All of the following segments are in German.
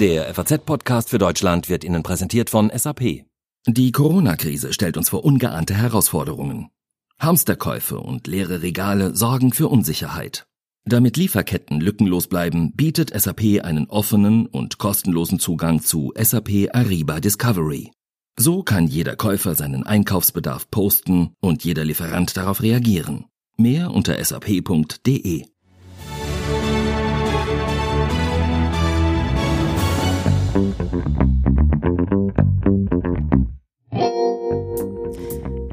Der FAZ-Podcast für Deutschland wird Ihnen präsentiert von SAP. Die Corona-Krise stellt uns vor ungeahnte Herausforderungen. Hamsterkäufe und leere Regale sorgen für Unsicherheit. Damit Lieferketten lückenlos bleiben, bietet SAP einen offenen und kostenlosen Zugang zu SAP Ariba Discovery. So kann jeder Käufer seinen Einkaufsbedarf posten und jeder Lieferant darauf reagieren. Mehr unter sap.de.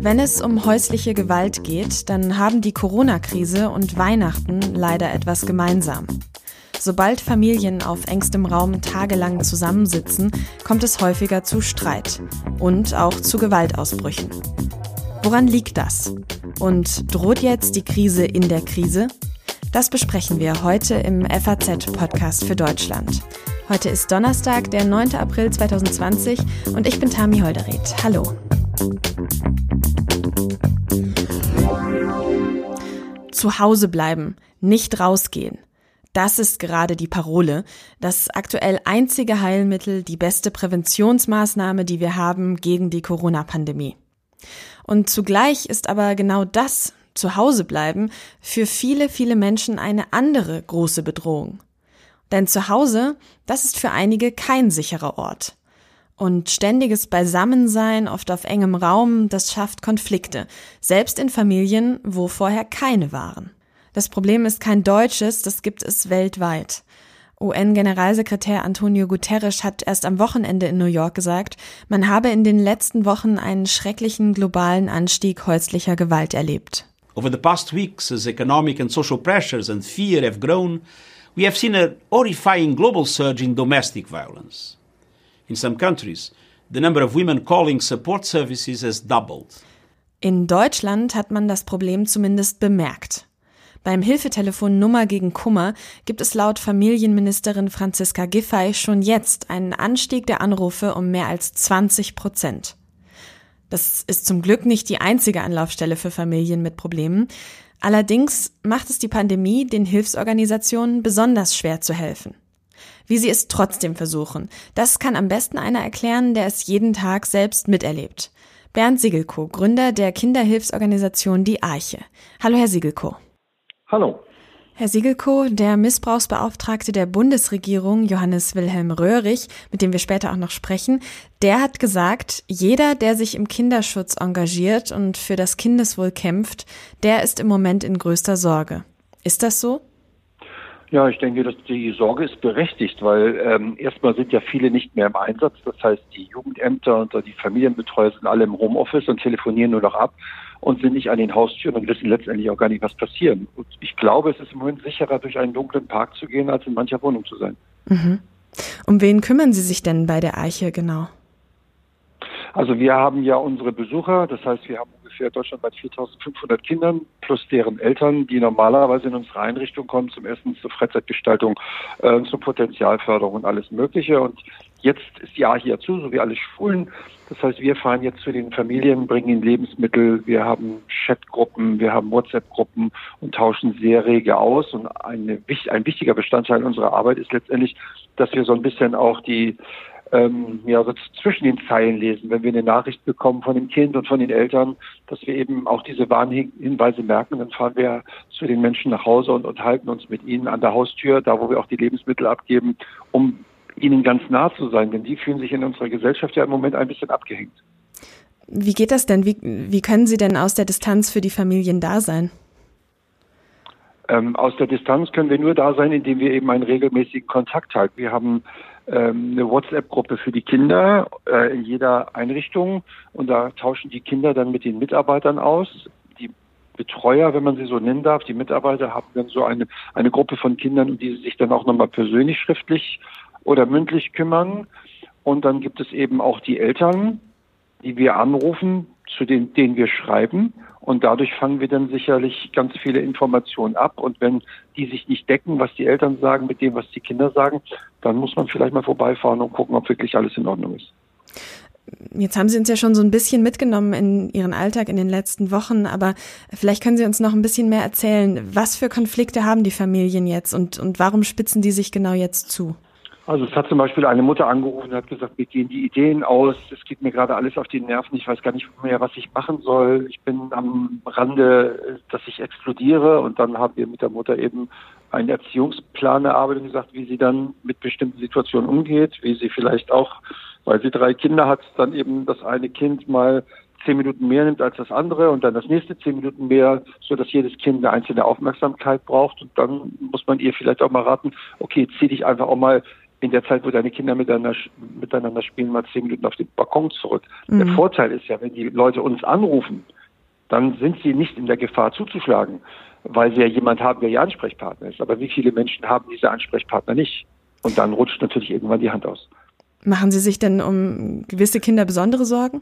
Wenn es um häusliche Gewalt geht, dann haben die Corona-Krise und Weihnachten leider etwas gemeinsam. Sobald Familien auf engstem Raum tagelang zusammensitzen, kommt es häufiger zu Streit und auch zu Gewaltausbrüchen. Woran liegt das? Und droht jetzt die Krise in der Krise? Das besprechen wir heute im FAZ-Podcast für Deutschland. Heute ist Donnerstag, der 9. April 2020 und ich bin Tami Holderried. Hallo. Zu Hause bleiben, nicht rausgehen. Das ist gerade die Parole, das aktuell einzige Heilmittel, die beste Präventionsmaßnahme, die wir haben gegen die Corona-Pandemie. Und zugleich ist aber genau das, zu Hause bleiben, für viele, viele Menschen eine andere große Bedrohung. Denn zu Hause, das ist für einige kein sicherer Ort. Und ständiges Beisammensein, oft auf engem Raum, das schafft Konflikte, selbst in Familien, wo vorher keine waren. Das Problem ist kein deutsches, das gibt es weltweit. UN-Generalsekretär Antonio Guterres hat erst am Wochenende in New York gesagt, man habe in den letzten Wochen einen schrecklichen globalen Anstieg häuslicher Gewalt erlebt. Over the past weeks, as economic and social pressures and fear have grown, we have seen a horrifying global surge in domestic violence. In some countries, the number of women calling support services has doubled. In Deutschland hat man das Problem zumindest bemerkt. Beim Hilfetelefon Nummer gegen Kummer gibt es laut Familienministerin Franziska Giffey schon jetzt einen Anstieg der Anrufe um mehr als 20 Prozent. Das ist zum Glück nicht die einzige Anlaufstelle für Familien mit Problemen. Allerdings macht es die Pandemie den Hilfsorganisationen besonders schwer zu helfen. Wie sie es trotzdem versuchen, das kann am besten einer erklären, der es jeden Tag selbst miterlebt. Bernd Siegelko, Gründer der Kinderhilfsorganisation Die Arche. Hallo, Herr Siegelko. Hallo. Herr Siegelko, der Missbrauchsbeauftragte der Bundesregierung, Johannes Wilhelm Röhrig, mit dem wir später auch noch sprechen, der hat gesagt, jeder, der sich im Kinderschutz engagiert und für das Kindeswohl kämpft, der ist im Moment in größter Sorge. Ist das so? Ja, ich denke, dass die Sorge ist berechtigt, weil ähm, erstmal sind ja viele nicht mehr im Einsatz. Das heißt, die Jugendämter und die Familienbetreuer sind alle im Homeoffice und telefonieren nur noch ab und sind nicht an den Haustüren und wissen letztendlich auch gar nicht, was passiert. Und ich glaube, es ist im Moment sicherer, durch einen dunklen Park zu gehen, als in mancher Wohnung zu sein. Mhm. Um wen kümmern Sie sich denn bei der Eiche genau? Also wir haben ja unsere Besucher, das heißt, wir haben ungefähr deutschlandweit 4.500 Kindern plus deren Eltern, die normalerweise in unsere Einrichtung kommen, zum Essen, zur Freizeitgestaltung, äh, zur Potenzialförderung und alles Mögliche. Und jetzt ist ja zu, so wie alle Schulen. Das heißt, wir fahren jetzt zu den Familien, bringen ihnen Lebensmittel, wir haben Chatgruppen, wir haben WhatsApp-Gruppen und tauschen sehr rege aus. Und eine, ein wichtiger Bestandteil unserer Arbeit ist letztendlich, dass wir so ein bisschen auch die ähm, ja, so zwischen den Zeilen lesen, wenn wir eine Nachricht bekommen von dem Kind und von den Eltern, dass wir eben auch diese Warnhinweise merken, dann fahren wir zu den Menschen nach Hause und unterhalten uns mit ihnen an der Haustür, da wo wir auch die Lebensmittel abgeben, um ihnen ganz nah zu sein, denn die fühlen sich in unserer Gesellschaft ja im Moment ein bisschen abgehängt. Wie geht das denn? Wie, wie können Sie denn aus der Distanz für die Familien da sein? Ähm, aus der Distanz können wir nur da sein, indem wir eben einen regelmäßigen Kontakt halten. Wir haben eine WhatsApp-Gruppe für die Kinder äh, in jeder Einrichtung und da tauschen die Kinder dann mit den Mitarbeitern aus. Die Betreuer, wenn man sie so nennen darf, die Mitarbeiter haben dann so eine, eine Gruppe von Kindern, die sich dann auch nochmal persönlich schriftlich oder mündlich kümmern. Und dann gibt es eben auch die Eltern, die wir anrufen, zu den, denen wir schreiben. Und dadurch fangen wir dann sicherlich ganz viele Informationen ab. Und wenn die sich nicht decken, was die Eltern sagen mit dem, was die Kinder sagen, dann muss man vielleicht mal vorbeifahren und gucken, ob wirklich alles in Ordnung ist. Jetzt haben Sie uns ja schon so ein bisschen mitgenommen in Ihren Alltag in den letzten Wochen, aber vielleicht können Sie uns noch ein bisschen mehr erzählen. Was für Konflikte haben die Familien jetzt und, und warum spitzen die sich genau jetzt zu? Also es hat zum Beispiel eine Mutter angerufen und hat gesagt, mir gehen die Ideen aus, es geht mir gerade alles auf die Nerven, ich weiß gar nicht mehr, was ich machen soll. Ich bin am Rande, dass ich explodiere und dann haben wir mit der Mutter eben einen Erziehungsplan erarbeitet und gesagt, wie sie dann mit bestimmten Situationen umgeht, wie sie vielleicht auch, weil sie drei Kinder hat, dann eben das eine Kind mal zehn Minuten mehr nimmt als das andere und dann das nächste zehn Minuten mehr, so dass jedes Kind eine einzelne Aufmerksamkeit braucht. Und dann muss man ihr vielleicht auch mal raten, okay, zieh dich einfach auch mal in der Zeit, wo deine Kinder miteinander, miteinander spielen, mal zehn Minuten auf den Balkon zurück. Mhm. Der Vorteil ist ja, wenn die Leute uns anrufen, dann sind sie nicht in der Gefahr zuzuschlagen, weil sie ja jemand haben, der ihr Ansprechpartner ist. Aber wie viele Menschen haben diese Ansprechpartner nicht? Und dann rutscht natürlich irgendwann die Hand aus. Machen Sie sich denn um gewisse Kinder besondere Sorgen?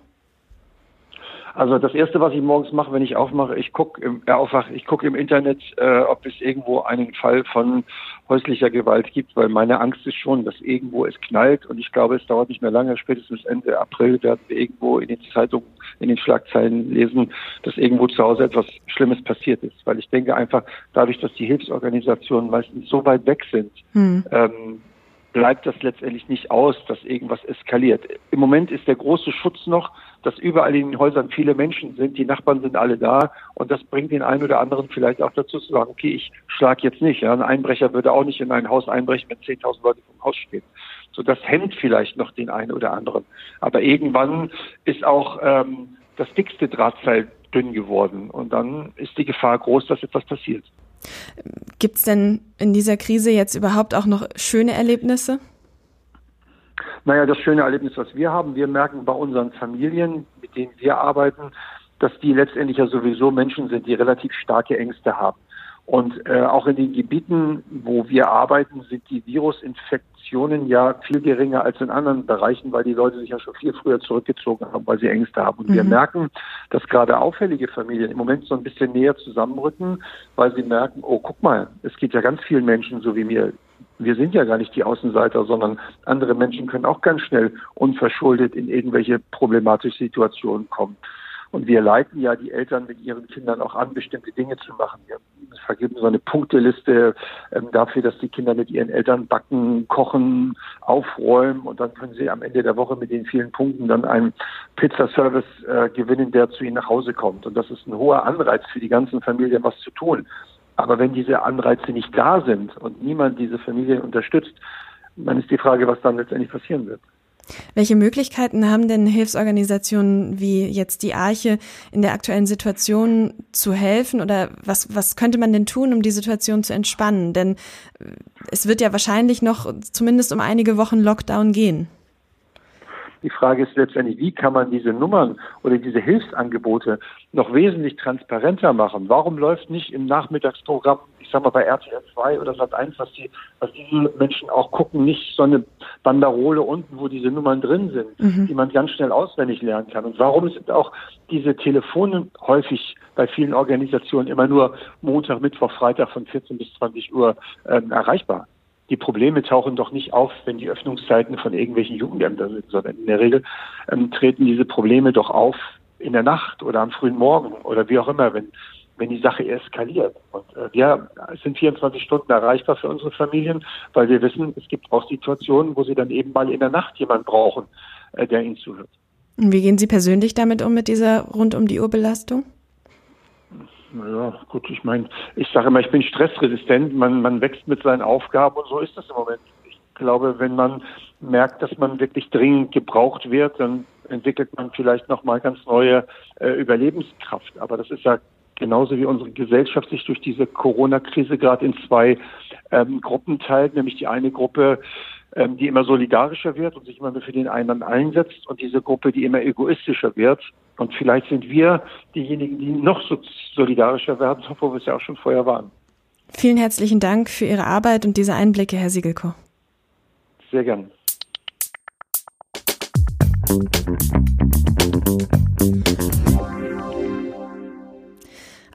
Also das erste, was ich morgens mache, wenn ich aufmache, ich gucke im, äh, aufwache, ich gucke im Internet, äh, ob es irgendwo einen Fall von häuslicher Gewalt gibt, weil meine Angst ist schon, dass irgendwo es knallt. Und ich glaube, es dauert nicht mehr lange, spätestens Ende April werden wir irgendwo in den Zeitungen, in den Schlagzeilen lesen, dass irgendwo zu Hause etwas Schlimmes passiert ist, weil ich denke einfach, dadurch, dass die Hilfsorganisationen meistens so weit weg sind, hm. ähm, bleibt das letztendlich nicht aus, dass irgendwas eskaliert. Im Moment ist der große Schutz noch, dass überall in den Häusern viele Menschen sind, die Nachbarn sind alle da und das bringt den einen oder anderen vielleicht auch dazu zu sagen, okay, ich schlag jetzt nicht. Ja, ein Einbrecher würde auch nicht in ein Haus einbrechen, wenn 10.000 Leute vom Haus stehen. So, das hemmt vielleicht noch den einen oder anderen. Aber irgendwann ist auch ähm, das dickste Drahtseil dünn geworden und dann ist die Gefahr groß, dass etwas passiert. Gibt es denn in dieser Krise jetzt überhaupt auch noch schöne Erlebnisse? Naja, das schöne Erlebnis, was wir haben, wir merken bei unseren Familien, mit denen wir arbeiten, dass die letztendlich ja sowieso Menschen sind, die relativ starke Ängste haben. Und äh, auch in den Gebieten, wo wir arbeiten, sind die Virusinfektionen ja viel geringer als in anderen Bereichen, weil die Leute sich ja schon viel früher zurückgezogen haben, weil sie Ängste haben. Und mhm. wir merken, dass gerade auffällige Familien im Moment so ein bisschen näher zusammenrücken, weil sie merken, oh, guck mal, es geht ja ganz vielen Menschen so wie mir. Wir sind ja gar nicht die Außenseiter, sondern andere Menschen können auch ganz schnell unverschuldet in irgendwelche problematische Situationen kommen. Und wir leiten ja die Eltern mit ihren Kindern auch an, bestimmte Dinge zu machen. Wir vergeben so eine Punkteliste ähm, dafür, dass die Kinder mit ihren Eltern backen, kochen, aufräumen und dann können sie am Ende der Woche mit den vielen Punkten dann einen Pizzaservice äh, gewinnen, der zu ihnen nach Hause kommt. Und das ist ein hoher Anreiz für die ganzen Familien, was zu tun. Aber wenn diese Anreize nicht da sind und niemand diese Familien unterstützt, dann ist die Frage, was dann letztendlich passieren wird. Welche Möglichkeiten haben denn Hilfsorganisationen wie jetzt die Arche in der aktuellen Situation zu helfen oder was, was könnte man denn tun, um die Situation zu entspannen? Denn äh, es wird ja wahrscheinlich noch zumindest um einige Wochen Lockdown gehen. Die Frage ist letztendlich, wie kann man diese Nummern oder diese Hilfsangebote noch wesentlich transparenter machen? Warum läuft nicht im Nachmittagsprogramm, ich sag mal bei RTL 2 oder Sat 1, was die, was diese Menschen auch gucken, nicht so eine Banderole unten, wo diese Nummern drin sind, mhm. die man ganz schnell auswendig lernen kann? Und warum sind auch diese Telefone häufig bei vielen Organisationen immer nur Montag, Mittwoch, Freitag von 14 bis 20 Uhr ähm, erreichbar? Die Probleme tauchen doch nicht auf, wenn die Öffnungszeiten von irgendwelchen Jugendämtern sind, sondern in der Regel ähm, treten diese Probleme doch auf in der Nacht oder am frühen Morgen oder wie auch immer, wenn, wenn die Sache eskaliert. Und äh, wir sind 24 Stunden erreichbar für unsere Familien, weil wir wissen, es gibt auch Situationen, wo sie dann eben mal in der Nacht jemanden brauchen, äh, der ihnen zuhört. Wie gehen Sie persönlich damit um, mit dieser rund um die Uhr Belastung? Naja, gut, ich meine, ich sage immer, ich bin stressresistent, man, man wächst mit seinen Aufgaben und so ist das im Moment. Ich glaube, wenn man merkt, dass man wirklich dringend gebraucht wird, dann entwickelt man vielleicht nochmal ganz neue äh, Überlebenskraft. Aber das ist ja genauso wie unsere Gesellschaft sich durch diese Corona-Krise gerade in zwei ähm, Gruppen teilt, nämlich die eine Gruppe, ähm, die immer solidarischer wird und sich immer mehr für den einen einsetzt und diese Gruppe, die immer egoistischer wird. Und vielleicht sind wir diejenigen, die noch so solidarischer werden, obwohl wir es ja auch schon vorher waren. Vielen herzlichen Dank für Ihre Arbeit und diese Einblicke, Herr Siegelko. Sehr gern.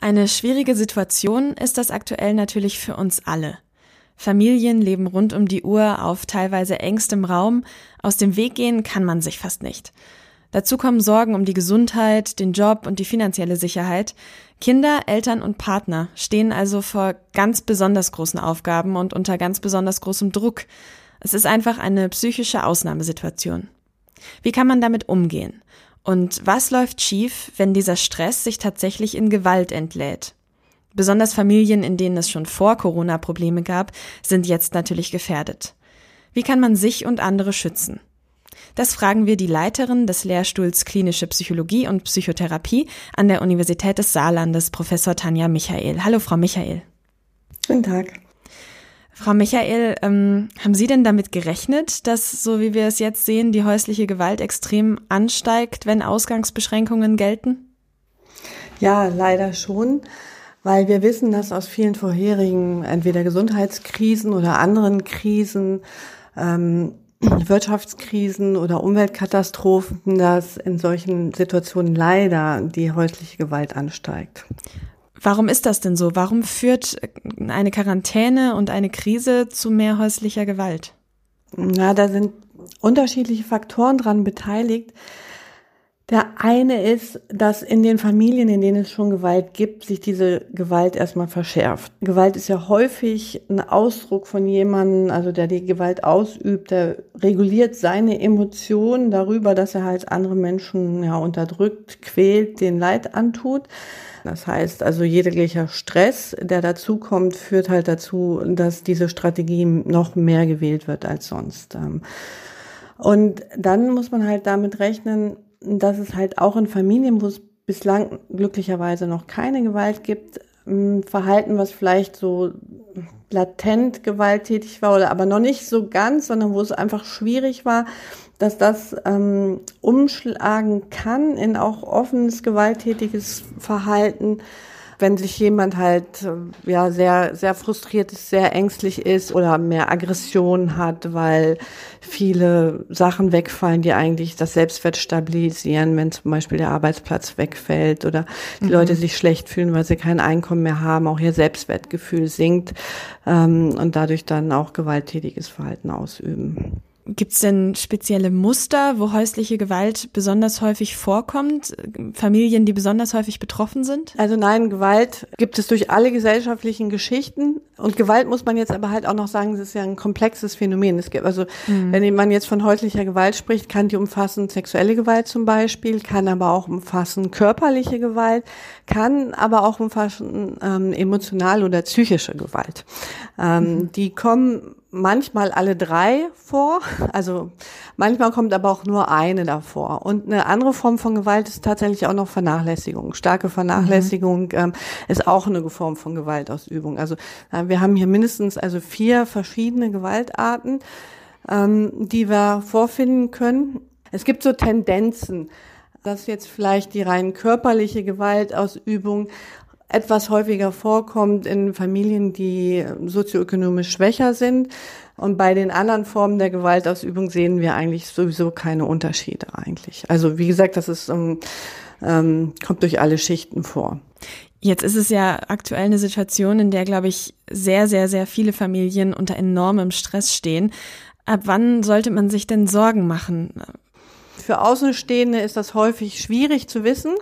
Eine schwierige Situation ist das aktuell natürlich für uns alle. Familien leben rund um die Uhr auf teilweise engstem Raum, aus dem Weg gehen kann man sich fast nicht. Dazu kommen Sorgen um die Gesundheit, den Job und die finanzielle Sicherheit. Kinder, Eltern und Partner stehen also vor ganz besonders großen Aufgaben und unter ganz besonders großem Druck. Es ist einfach eine psychische Ausnahmesituation. Wie kann man damit umgehen? Und was läuft schief, wenn dieser Stress sich tatsächlich in Gewalt entlädt? Besonders Familien, in denen es schon vor Corona Probleme gab, sind jetzt natürlich gefährdet. Wie kann man sich und andere schützen? Das fragen wir die Leiterin des Lehrstuhls Klinische Psychologie und Psychotherapie an der Universität des Saarlandes, Professor Tanja Michael. Hallo, Frau Michael. Guten Tag. Frau Michael, ähm, haben Sie denn damit gerechnet, dass, so wie wir es jetzt sehen, die häusliche Gewalt extrem ansteigt, wenn Ausgangsbeschränkungen gelten? Ja, leider schon, weil wir wissen, dass aus vielen vorherigen entweder Gesundheitskrisen oder anderen Krisen ähm, Wirtschaftskrisen oder Umweltkatastrophen, dass in solchen Situationen leider die häusliche Gewalt ansteigt. Warum ist das denn so? Warum führt eine Quarantäne und eine Krise zu mehr häuslicher Gewalt? Na, da sind unterschiedliche Faktoren dran beteiligt. Der eine ist, dass in den Familien, in denen es schon Gewalt gibt, sich diese Gewalt erstmal verschärft. Gewalt ist ja häufig ein Ausdruck von jemandem, also der die Gewalt ausübt, der reguliert seine Emotionen darüber, dass er halt andere Menschen ja unterdrückt, quält, den Leid antut. Das heißt also, jeglicher Stress, der dazukommt, führt halt dazu, dass diese Strategie noch mehr gewählt wird als sonst. Und dann muss man halt damit rechnen, dass es halt auch in Familien, wo es bislang glücklicherweise noch keine Gewalt gibt, Verhalten, was vielleicht so latent gewalttätig war oder aber noch nicht so ganz, sondern wo es einfach schwierig war, dass das ähm, umschlagen kann in auch offenes gewalttätiges Verhalten wenn sich jemand halt äh, ja sehr sehr frustriert ist, sehr ängstlich ist oder mehr Aggression hat, weil viele Sachen wegfallen, die eigentlich das Selbstwert stabilisieren, wenn zum Beispiel der Arbeitsplatz wegfällt oder die mhm. Leute sich schlecht fühlen, weil sie kein Einkommen mehr haben, auch ihr Selbstwertgefühl sinkt ähm, und dadurch dann auch gewalttätiges Verhalten ausüben. Gibt es denn spezielle Muster, wo häusliche Gewalt besonders häufig vorkommt? Familien, die besonders häufig betroffen sind? Also nein, Gewalt gibt es durch alle gesellschaftlichen Geschichten. Und Gewalt muss man jetzt aber halt auch noch sagen, das ist ja ein komplexes Phänomen. Es gibt also, mhm. wenn man jetzt von häuslicher Gewalt spricht, kann die umfassen sexuelle Gewalt zum Beispiel, kann aber auch umfassen körperliche Gewalt, kann aber auch umfassen ähm, emotionale oder psychische Gewalt. Ähm, mhm. Die kommen manchmal alle drei vor. Also manchmal kommt aber auch nur eine davor. Und eine andere Form von Gewalt ist tatsächlich auch noch Vernachlässigung. Starke Vernachlässigung mhm. ähm, ist auch eine Form von Gewaltausübung. Also äh, wir haben hier mindestens also vier verschiedene Gewaltarten, ähm, die wir vorfinden können. Es gibt so Tendenzen dass jetzt vielleicht die rein körperliche Gewaltausübung etwas häufiger vorkommt in Familien, die sozioökonomisch schwächer sind. Und bei den anderen Formen der Gewaltausübung sehen wir eigentlich sowieso keine Unterschiede eigentlich. Also wie gesagt, das ist, um, ähm, kommt durch alle Schichten vor. Jetzt ist es ja aktuell eine Situation, in der, glaube ich, sehr, sehr, sehr viele Familien unter enormem Stress stehen. Ab wann sollte man sich denn Sorgen machen? Für Außenstehende ist das häufig schwierig zu wissen,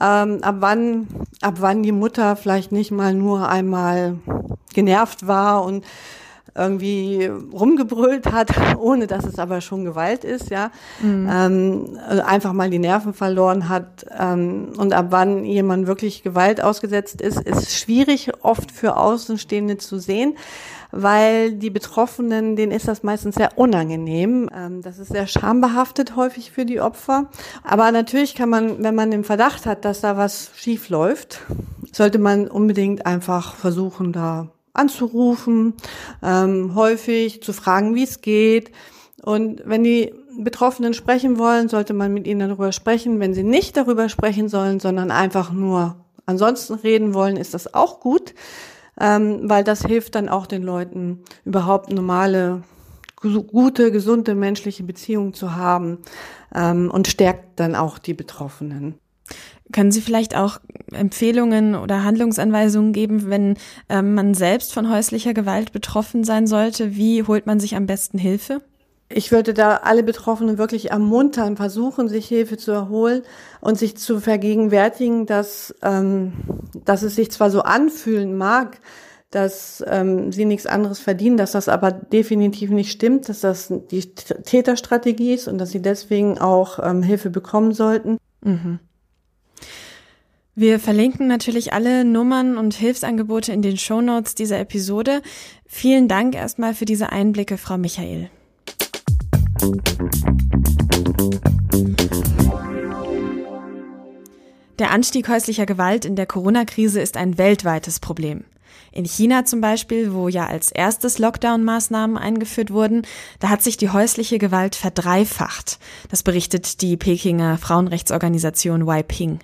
ähm, ab wann, ab wann die Mutter vielleicht nicht mal nur einmal genervt war und irgendwie rumgebrüllt hat, ohne dass es aber schon Gewalt ist, ja, mhm. ähm, also einfach mal die Nerven verloren hat ähm, und ab wann jemand wirklich Gewalt ausgesetzt ist, ist schwierig oft für Außenstehende zu sehen weil die Betroffenen, denen ist das meistens sehr unangenehm. Ähm, das ist sehr schambehaftet häufig für die Opfer. Aber natürlich kann man, wenn man den Verdacht hat, dass da was schief läuft, sollte man unbedingt einfach versuchen, da anzurufen, ähm, häufig zu fragen, wie es geht. Und wenn die Betroffenen sprechen wollen, sollte man mit ihnen darüber sprechen. Wenn sie nicht darüber sprechen sollen, sondern einfach nur ansonsten reden wollen, ist das auch gut ähm, weil das hilft dann auch den Leuten überhaupt normale, gute, gesunde menschliche Beziehungen zu haben ähm, und stärkt dann auch die Betroffenen. Können Sie vielleicht auch Empfehlungen oder Handlungsanweisungen geben, wenn ähm, man selbst von häuslicher Gewalt betroffen sein sollte? Wie holt man sich am besten Hilfe? Ich würde da alle Betroffenen wirklich ermuntern, versuchen, sich Hilfe zu erholen und sich zu vergegenwärtigen, dass, ähm, dass es sich zwar so anfühlen mag, dass ähm, sie nichts anderes verdienen, dass das aber definitiv nicht stimmt, dass das die Täterstrategie ist und dass sie deswegen auch ähm, Hilfe bekommen sollten. Mhm. Wir verlinken natürlich alle Nummern und Hilfsangebote in den Shownotes dieser Episode. Vielen Dank erstmal für diese Einblicke, Frau Michael. Der Anstieg häuslicher Gewalt in der Corona-Krise ist ein weltweites Problem. In China zum Beispiel, wo ja als erstes Lockdown-Maßnahmen eingeführt wurden, da hat sich die häusliche Gewalt verdreifacht. Das berichtet die Pekinger Frauenrechtsorganisation Weiping.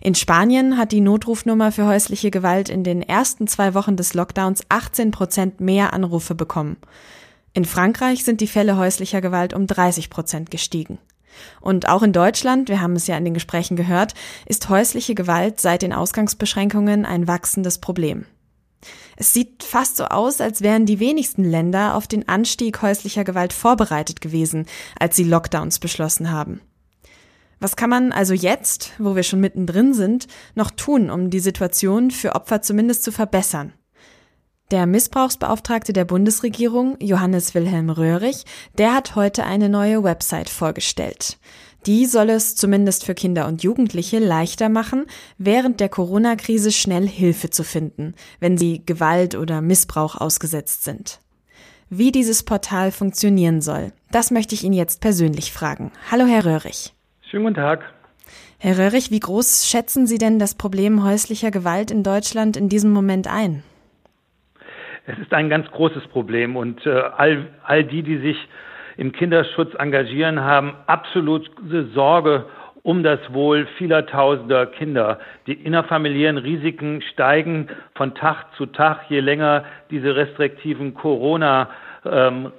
In Spanien hat die Notrufnummer für häusliche Gewalt in den ersten zwei Wochen des Lockdowns 18 Prozent mehr Anrufe bekommen. In Frankreich sind die Fälle häuslicher Gewalt um 30 Prozent gestiegen. Und auch in Deutschland, wir haben es ja in den Gesprächen gehört, ist häusliche Gewalt seit den Ausgangsbeschränkungen ein wachsendes Problem. Es sieht fast so aus, als wären die wenigsten Länder auf den Anstieg häuslicher Gewalt vorbereitet gewesen, als sie Lockdowns beschlossen haben. Was kann man also jetzt, wo wir schon mittendrin sind, noch tun, um die Situation für Opfer zumindest zu verbessern? Der Missbrauchsbeauftragte der Bundesregierung, Johannes Wilhelm Röhrig, der hat heute eine neue Website vorgestellt. Die soll es zumindest für Kinder und Jugendliche leichter machen, während der Corona-Krise schnell Hilfe zu finden, wenn sie Gewalt oder Missbrauch ausgesetzt sind. Wie dieses Portal funktionieren soll, das möchte ich ihn jetzt persönlich fragen. Hallo, Herr Röhrig. Schönen guten Tag. Herr Röhrig, wie groß schätzen Sie denn das Problem häuslicher Gewalt in Deutschland in diesem Moment ein? Es ist ein ganz großes Problem und äh, all, all die, die sich im Kinderschutz engagieren, haben absolute Sorge um das Wohl vieler tausender Kinder. Die innerfamiliären Risiken steigen von Tag zu Tag, je länger diese restriktiven Corona-Regeln ähm,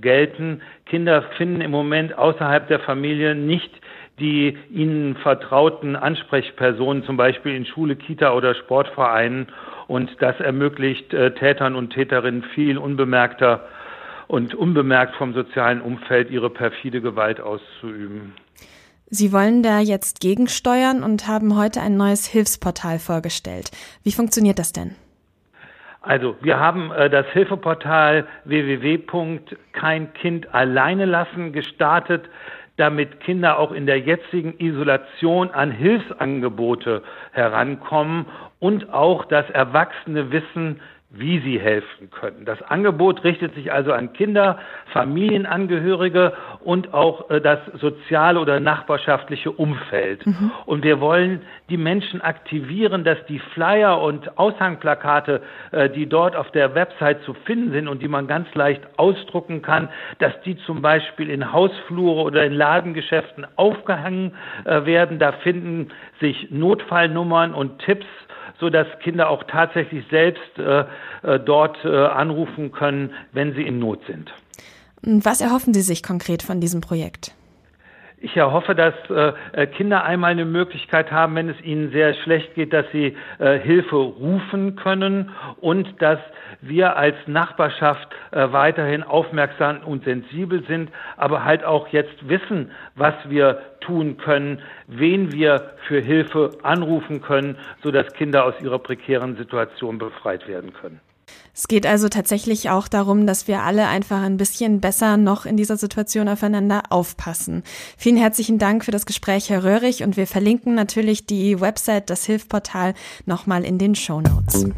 gelten. Kinder finden im Moment außerhalb der Familie nicht die ihnen vertrauten Ansprechpersonen, zum Beispiel in Schule, Kita oder Sportvereinen. Und das ermöglicht äh, Tätern und Täterinnen viel unbemerkter und unbemerkt vom sozialen Umfeld ihre perfide Gewalt auszuüben. Sie wollen da jetzt gegensteuern und haben heute ein neues Hilfsportal vorgestellt. Wie funktioniert das denn? Also, wir haben äh, das Hilfeportal www.keinkindaleineLassen gestartet, damit Kinder auch in der jetzigen Isolation an Hilfsangebote herankommen und auch das Erwachsene wissen, wie sie helfen können. Das Angebot richtet sich also an Kinder, Familienangehörige und auch äh, das soziale oder nachbarschaftliche Umfeld. Mhm. Und wir wollen die Menschen aktivieren, dass die Flyer und Aushangplakate, äh, die dort auf der Website zu finden sind und die man ganz leicht ausdrucken kann, dass die zum Beispiel in Hausflure oder in Ladengeschäften aufgehangen äh, werden. Da finden sich Notfallnummern und Tipps so dass Kinder auch tatsächlich selbst äh, äh, dort äh, anrufen können, wenn sie in Not sind. Was erhoffen Sie sich konkret von diesem Projekt? Ich erhoffe, dass äh, Kinder einmal eine Möglichkeit haben, wenn es ihnen sehr schlecht geht, dass sie äh, Hilfe rufen können und dass wir als Nachbarschaft äh, weiterhin aufmerksam und sensibel sind, aber halt auch jetzt wissen, was wir tun können, wen wir für Hilfe anrufen können, sodass Kinder aus ihrer prekären Situation befreit werden können. Es geht also tatsächlich auch darum, dass wir alle einfach ein bisschen besser noch in dieser Situation aufeinander aufpassen. Vielen herzlichen Dank für das Gespräch, Herr Röhrig, und wir verlinken natürlich die Website, das Hilfportal, nochmal in den Show Notes.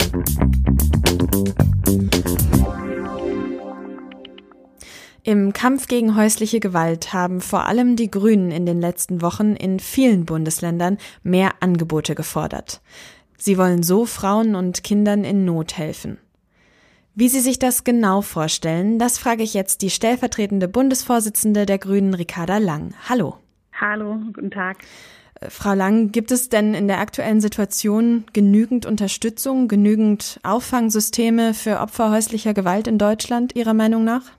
Im Kampf gegen häusliche Gewalt haben vor allem die Grünen in den letzten Wochen in vielen Bundesländern mehr Angebote gefordert. Sie wollen so Frauen und Kindern in Not helfen. Wie Sie sich das genau vorstellen, das frage ich jetzt die stellvertretende Bundesvorsitzende der Grünen, Ricarda Lang. Hallo. Hallo, guten Tag. Äh, Frau Lang, gibt es denn in der aktuellen Situation genügend Unterstützung, genügend Auffangsysteme für Opfer häuslicher Gewalt in Deutschland Ihrer Meinung nach?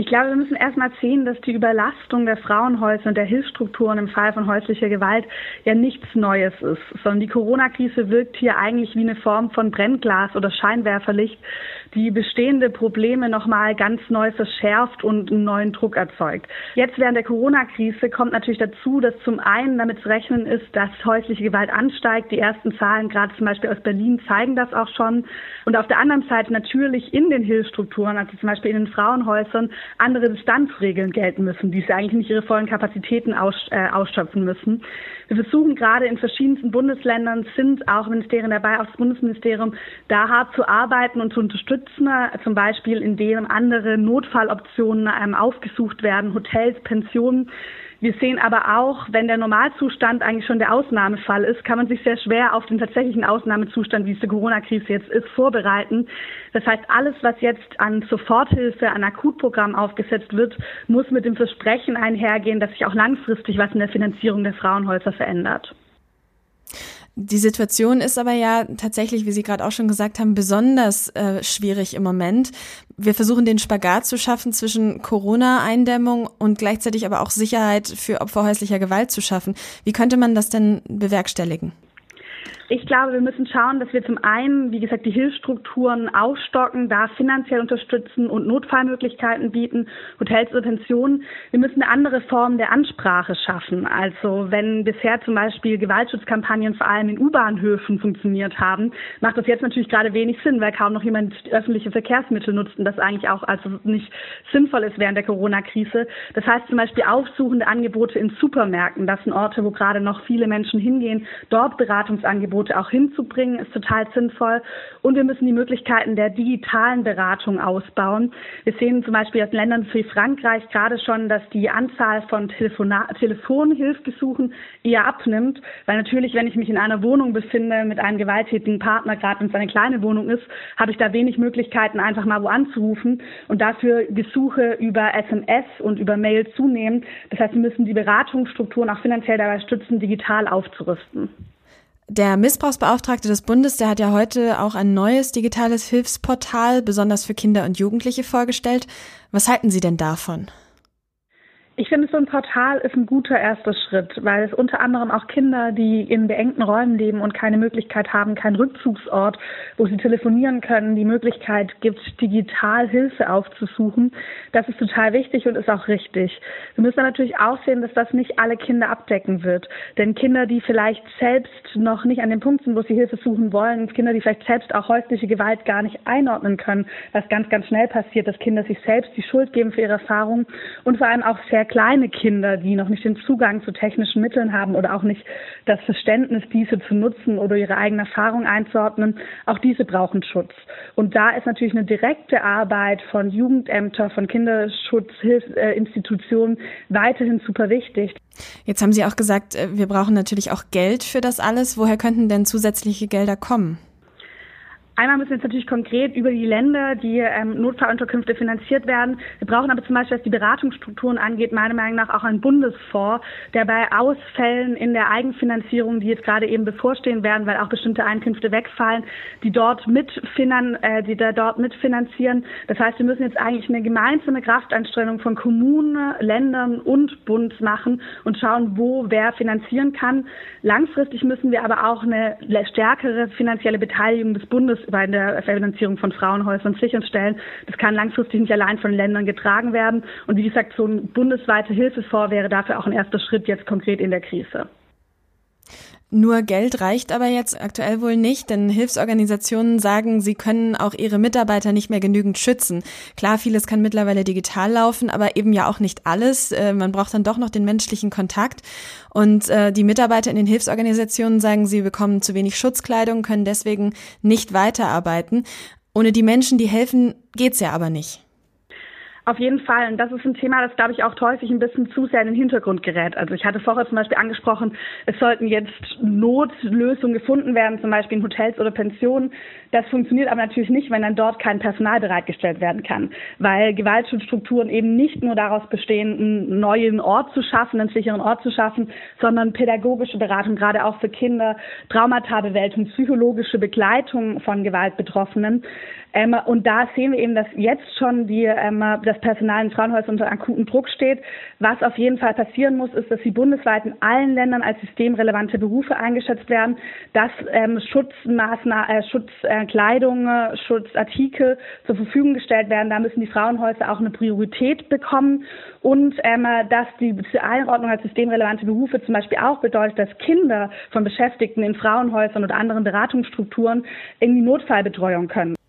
Ich glaube, wir müssen erstmal sehen, dass die Überlastung der Frauenhäuser und der Hilfsstrukturen im Fall von häuslicher Gewalt ja nichts Neues ist, sondern die Corona-Krise wirkt hier eigentlich wie eine Form von Brennglas oder Scheinwerferlicht, die bestehende Probleme nochmal ganz neu verschärft und einen neuen Druck erzeugt. Jetzt während der Corona-Krise kommt natürlich dazu, dass zum einen damit zu rechnen ist, dass häusliche Gewalt ansteigt. Die ersten Zahlen, gerade zum Beispiel aus Berlin, zeigen das auch schon. Und auf der anderen Seite natürlich in den Hilfsstrukturen, also zum Beispiel in den Frauenhäusern, andere Distanzregeln gelten müssen, die sie eigentlich nicht ihre vollen Kapazitäten aus, äh, ausschöpfen müssen. Wir versuchen gerade in verschiedensten Bundesländern, sind auch Ministerien dabei, auch das Bundesministerium, da hart zu arbeiten und zu unterstützen, zum Beispiel indem andere Notfalloptionen ähm, aufgesucht werden, Hotels, Pensionen. Wir sehen aber auch, wenn der Normalzustand eigentlich schon der Ausnahmefall ist, kann man sich sehr schwer auf den tatsächlichen Ausnahmezustand, wie es die Corona-Krise jetzt ist, vorbereiten. Das heißt, alles, was jetzt an Soforthilfe, an Akutprogramm aufgesetzt wird, muss mit dem Versprechen einhergehen, dass sich auch langfristig was in der Finanzierung der Frauenhäuser verändert. Die Situation ist aber ja tatsächlich, wie Sie gerade auch schon gesagt haben, besonders äh, schwierig im Moment. Wir versuchen den Spagat zu schaffen zwischen Corona-Eindämmung und gleichzeitig aber auch Sicherheit für Opfer häuslicher Gewalt zu schaffen. Wie könnte man das denn bewerkstelligen? Ich glaube, wir müssen schauen, dass wir zum einen, wie gesagt, die Hilfsstrukturen aufstocken, da finanziell unterstützen und Notfallmöglichkeiten bieten, Hotels oder Pensionen. Wir müssen eine andere Form der Ansprache schaffen. Also wenn bisher zum Beispiel Gewaltschutzkampagnen vor allem in U-Bahnhöfen funktioniert haben, macht das jetzt natürlich gerade wenig Sinn, weil kaum noch jemand öffentliche Verkehrsmittel nutzt und das eigentlich auch also nicht sinnvoll ist während der Corona-Krise. Das heißt zum Beispiel aufsuchende Angebote in Supermärkten. Das sind Orte, wo gerade noch viele Menschen hingehen, dort Beratungsangebote Angebote auch hinzubringen, ist total sinnvoll. Und wir müssen die Möglichkeiten der digitalen Beratung ausbauen. Wir sehen zum Beispiel aus Ländern wie Frankreich gerade schon, dass die Anzahl von Telefona eher abnimmt, weil natürlich, wenn ich mich in einer Wohnung befinde mit einem gewalttätigen Partner, gerade wenn es eine kleine Wohnung ist, habe ich da wenig Möglichkeiten, einfach mal wo anzurufen und dafür Gesuche über SMS und über Mail zunehmen. Das heißt, wir müssen die Beratungsstrukturen auch finanziell dabei stützen, digital aufzurüsten. Der Missbrauchsbeauftragte des Bundes, der hat ja heute auch ein neues digitales Hilfsportal, besonders für Kinder und Jugendliche, vorgestellt. Was halten Sie denn davon? Ich finde, so ein Portal ist ein guter erster Schritt, weil es unter anderem auch Kinder, die in beengten Räumen leben und keine Möglichkeit haben, keinen Rückzugsort, wo sie telefonieren können, die Möglichkeit gibt, digital Hilfe aufzusuchen. Das ist total wichtig und ist auch richtig. Wir müssen natürlich auch sehen, dass das nicht alle Kinder abdecken wird. Denn Kinder, die vielleicht selbst noch nicht an dem Punkt sind, wo sie Hilfe suchen wollen, Kinder, die vielleicht selbst auch häusliche Gewalt gar nicht einordnen können, was ganz, ganz schnell passiert, dass Kinder sich selbst die Schuld geben für ihre Erfahrungen und vor allem auch sehr kleine Kinder, die noch nicht den Zugang zu technischen Mitteln haben oder auch nicht das Verständnis, diese zu nutzen oder ihre eigene Erfahrung einzuordnen, auch diese brauchen Schutz. Und da ist natürlich eine direkte Arbeit von Jugendämtern, von Kinderschutzhilfsinstitutionen weiterhin super wichtig. Jetzt haben Sie auch gesagt, äh, wir brauchen natürlich auch Geld für das alles. Woher könnten denn zusätzliche Gelder kommen? Einmal müssen jetzt natürlich konkret über die Länder, die ähm, Notfallunterkünfte finanziert werden. Wir brauchen aber zum Beispiel, was die Beratungsstrukturen angeht, meiner Meinung nach auch einen Bundesfonds, der bei Ausfällen in der Eigenfinanzierung, die jetzt gerade eben bevorstehen werden, weil auch bestimmte Einkünfte wegfallen, die dort mitfinan äh, die da dort mitfinanzieren. Das heißt, wir müssen jetzt eigentlich eine gemeinsame Kraftanstrengung von Kommunen, Ländern und Bund machen und schauen, wo wer finanzieren kann. Langfristig müssen wir aber auch eine stärkere finanzielle Beteiligung des Bundes bei der Finanzierung von Frauenhäusern sicherstellen. Das kann langfristig nicht allein von Ländern getragen werden. Und wie gesagt, so ein bundesweiter Hilfefonds wäre dafür auch ein erster Schritt jetzt konkret in der Krise. Nur Geld reicht aber jetzt aktuell wohl nicht, denn Hilfsorganisationen sagen, sie können auch ihre Mitarbeiter nicht mehr genügend schützen. Klar, vieles kann mittlerweile digital laufen, aber eben ja auch nicht alles. Äh, man braucht dann doch noch den menschlichen Kontakt. Und äh, die Mitarbeiter in den Hilfsorganisationen sagen, sie bekommen zu wenig Schutzkleidung, können deswegen nicht weiterarbeiten. Ohne die Menschen, die helfen, geht's ja aber nicht. Auf jeden Fall. Und das ist ein Thema, das, glaube ich, auch häufig ein bisschen zu sehr in den Hintergrund gerät. Also ich hatte vorher zum Beispiel angesprochen, es sollten jetzt Notlösungen gefunden werden, zum Beispiel in Hotels oder Pensionen. Das funktioniert aber natürlich nicht, wenn dann dort kein Personal bereitgestellt werden kann. Weil Gewaltschutzstrukturen eben nicht nur daraus bestehen, einen neuen Ort zu schaffen, einen sicheren Ort zu schaffen, sondern pädagogische Beratung, gerade auch für Kinder, Traumata-Bewältigung, psychologische Begleitung von Gewaltbetroffenen. Ähm, und da sehen wir eben, dass jetzt schon die, ähm, das Personal in Frauenhäusern unter akuten Druck steht. Was auf jeden Fall passieren muss, ist, dass sie bundesweit in allen Ländern als systemrelevante Berufe eingeschätzt werden, dass ähm, Schutzmaßnahmen, äh, Schutzkleidung, äh, Schutzartikel zur Verfügung gestellt werden. Da müssen die Frauenhäuser auch eine Priorität bekommen und ähm, dass die Einordnung als systemrelevante Berufe zum Beispiel auch bedeutet, dass Kinder von Beschäftigten in Frauenhäusern oder anderen Beratungsstrukturen in die Notfallbetreuung können.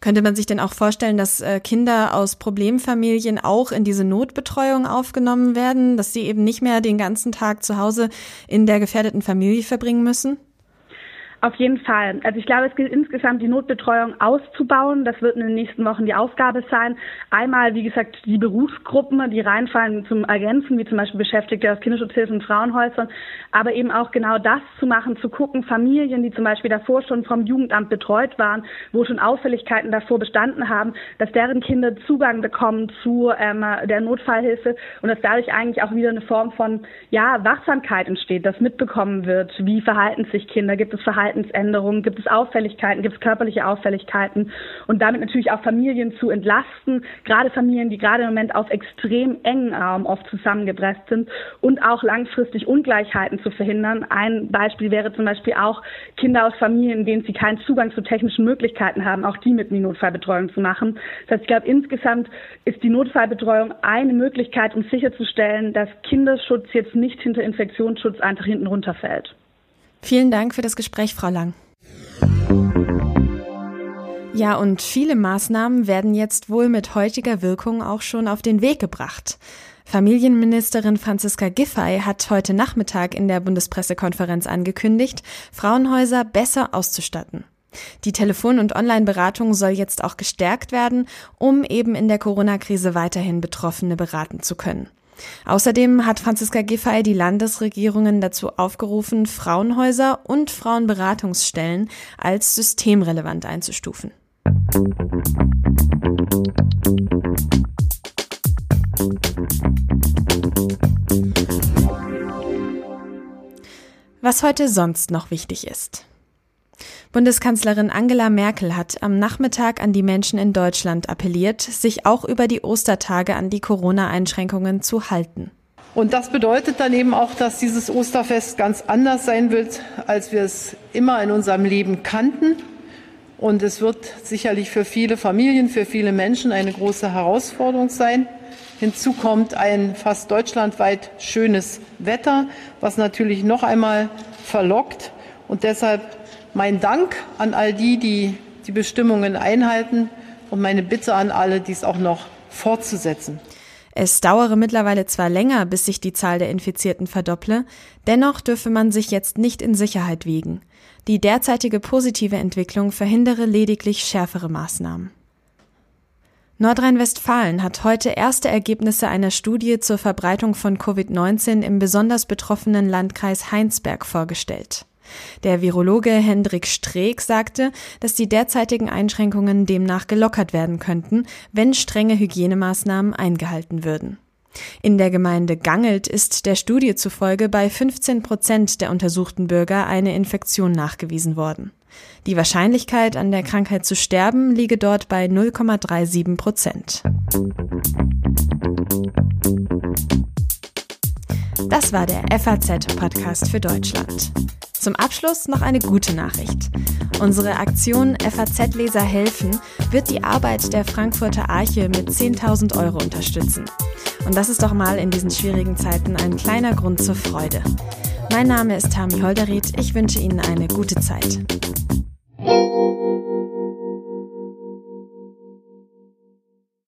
Könnte man sich denn auch vorstellen, dass äh, Kinder aus Problemfamilien auch in diese Notbetreuung aufgenommen werden, dass sie eben nicht mehr den ganzen Tag zu Hause in der gefährdeten Familie verbringen müssen? Auf jeden Fall. Also ich glaube, es gilt insgesamt die Notbetreuung auszubauen. Das wird in den nächsten Wochen die Aufgabe sein. Einmal, wie gesagt, die Berufsgruppen, die reinfallen zum Ergänzen, wie zum Beispiel Beschäftigte aus Kinderschutzhilfen und Frauenhäusern, aber eben auch genau das zu machen, zu gucken, Familien, die zum Beispiel davor schon vom Jugendamt betreut waren, wo schon Auffälligkeiten davor bestanden haben, dass deren Kinder Zugang bekommen zu ähm, der Notfallhilfe und dass dadurch eigentlich auch wieder eine Form von ja, Wachsamkeit entsteht, dass mitbekommen wird, wie verhalten sich Kinder, gibt es Verhalten Verhaltensänderungen, gibt es Auffälligkeiten, gibt es körperliche Auffälligkeiten und damit natürlich auch Familien zu entlasten, gerade Familien, die gerade im Moment auf extrem engen Raum oft zusammengepresst sind und auch langfristig Ungleichheiten zu verhindern. Ein Beispiel wäre zum Beispiel auch Kinder aus Familien, in denen sie keinen Zugang zu technischen Möglichkeiten haben, auch die mit in Notfallbetreuung zu machen. Das heißt, ich glaube, insgesamt ist die Notfallbetreuung eine Möglichkeit, um sicherzustellen, dass Kinderschutz jetzt nicht hinter Infektionsschutz einfach hinten runterfällt. Vielen Dank für das Gespräch, Frau Lang. Ja, und viele Maßnahmen werden jetzt wohl mit heutiger Wirkung auch schon auf den Weg gebracht. Familienministerin Franziska Giffey hat heute Nachmittag in der Bundespressekonferenz angekündigt, Frauenhäuser besser auszustatten. Die Telefon- und Online-Beratung soll jetzt auch gestärkt werden, um eben in der Corona-Krise weiterhin Betroffene beraten zu können. Außerdem hat Franziska Giffey die Landesregierungen dazu aufgerufen, Frauenhäuser und Frauenberatungsstellen als systemrelevant einzustufen. Was heute sonst noch wichtig ist. Bundeskanzlerin Angela Merkel hat am Nachmittag an die Menschen in Deutschland appelliert, sich auch über die Ostertage an die Corona-Einschränkungen zu halten. Und das bedeutet dann eben auch, dass dieses Osterfest ganz anders sein wird, als wir es immer in unserem Leben kannten. Und es wird sicherlich für viele Familien, für viele Menschen eine große Herausforderung sein. Hinzu kommt ein fast deutschlandweit schönes Wetter, was natürlich noch einmal verlockt. Und deshalb mein Dank an all die, die die Bestimmungen einhalten und meine Bitte an alle, dies auch noch fortzusetzen. Es dauere mittlerweile zwar länger, bis sich die Zahl der Infizierten verdopple, dennoch dürfe man sich jetzt nicht in Sicherheit wiegen. Die derzeitige positive Entwicklung verhindere lediglich schärfere Maßnahmen. Nordrhein-Westfalen hat heute erste Ergebnisse einer Studie zur Verbreitung von Covid-19 im besonders betroffenen Landkreis Heinsberg vorgestellt. Der Virologe Hendrik Streeck sagte, dass die derzeitigen Einschränkungen demnach gelockert werden könnten, wenn strenge Hygienemaßnahmen eingehalten würden. In der Gemeinde Gangelt ist der Studie zufolge bei 15 Prozent der untersuchten Bürger eine Infektion nachgewiesen worden. Die Wahrscheinlichkeit, an der Krankheit zu sterben, liege dort bei 0,37 Prozent. Das war der FAZ-Podcast für Deutschland. Zum Abschluss noch eine gute Nachricht. Unsere Aktion FAZ-Leser helfen wird die Arbeit der Frankfurter Arche mit 10.000 Euro unterstützen. Und das ist doch mal in diesen schwierigen Zeiten ein kleiner Grund zur Freude. Mein Name ist Tami Holderried. Ich wünsche Ihnen eine gute Zeit.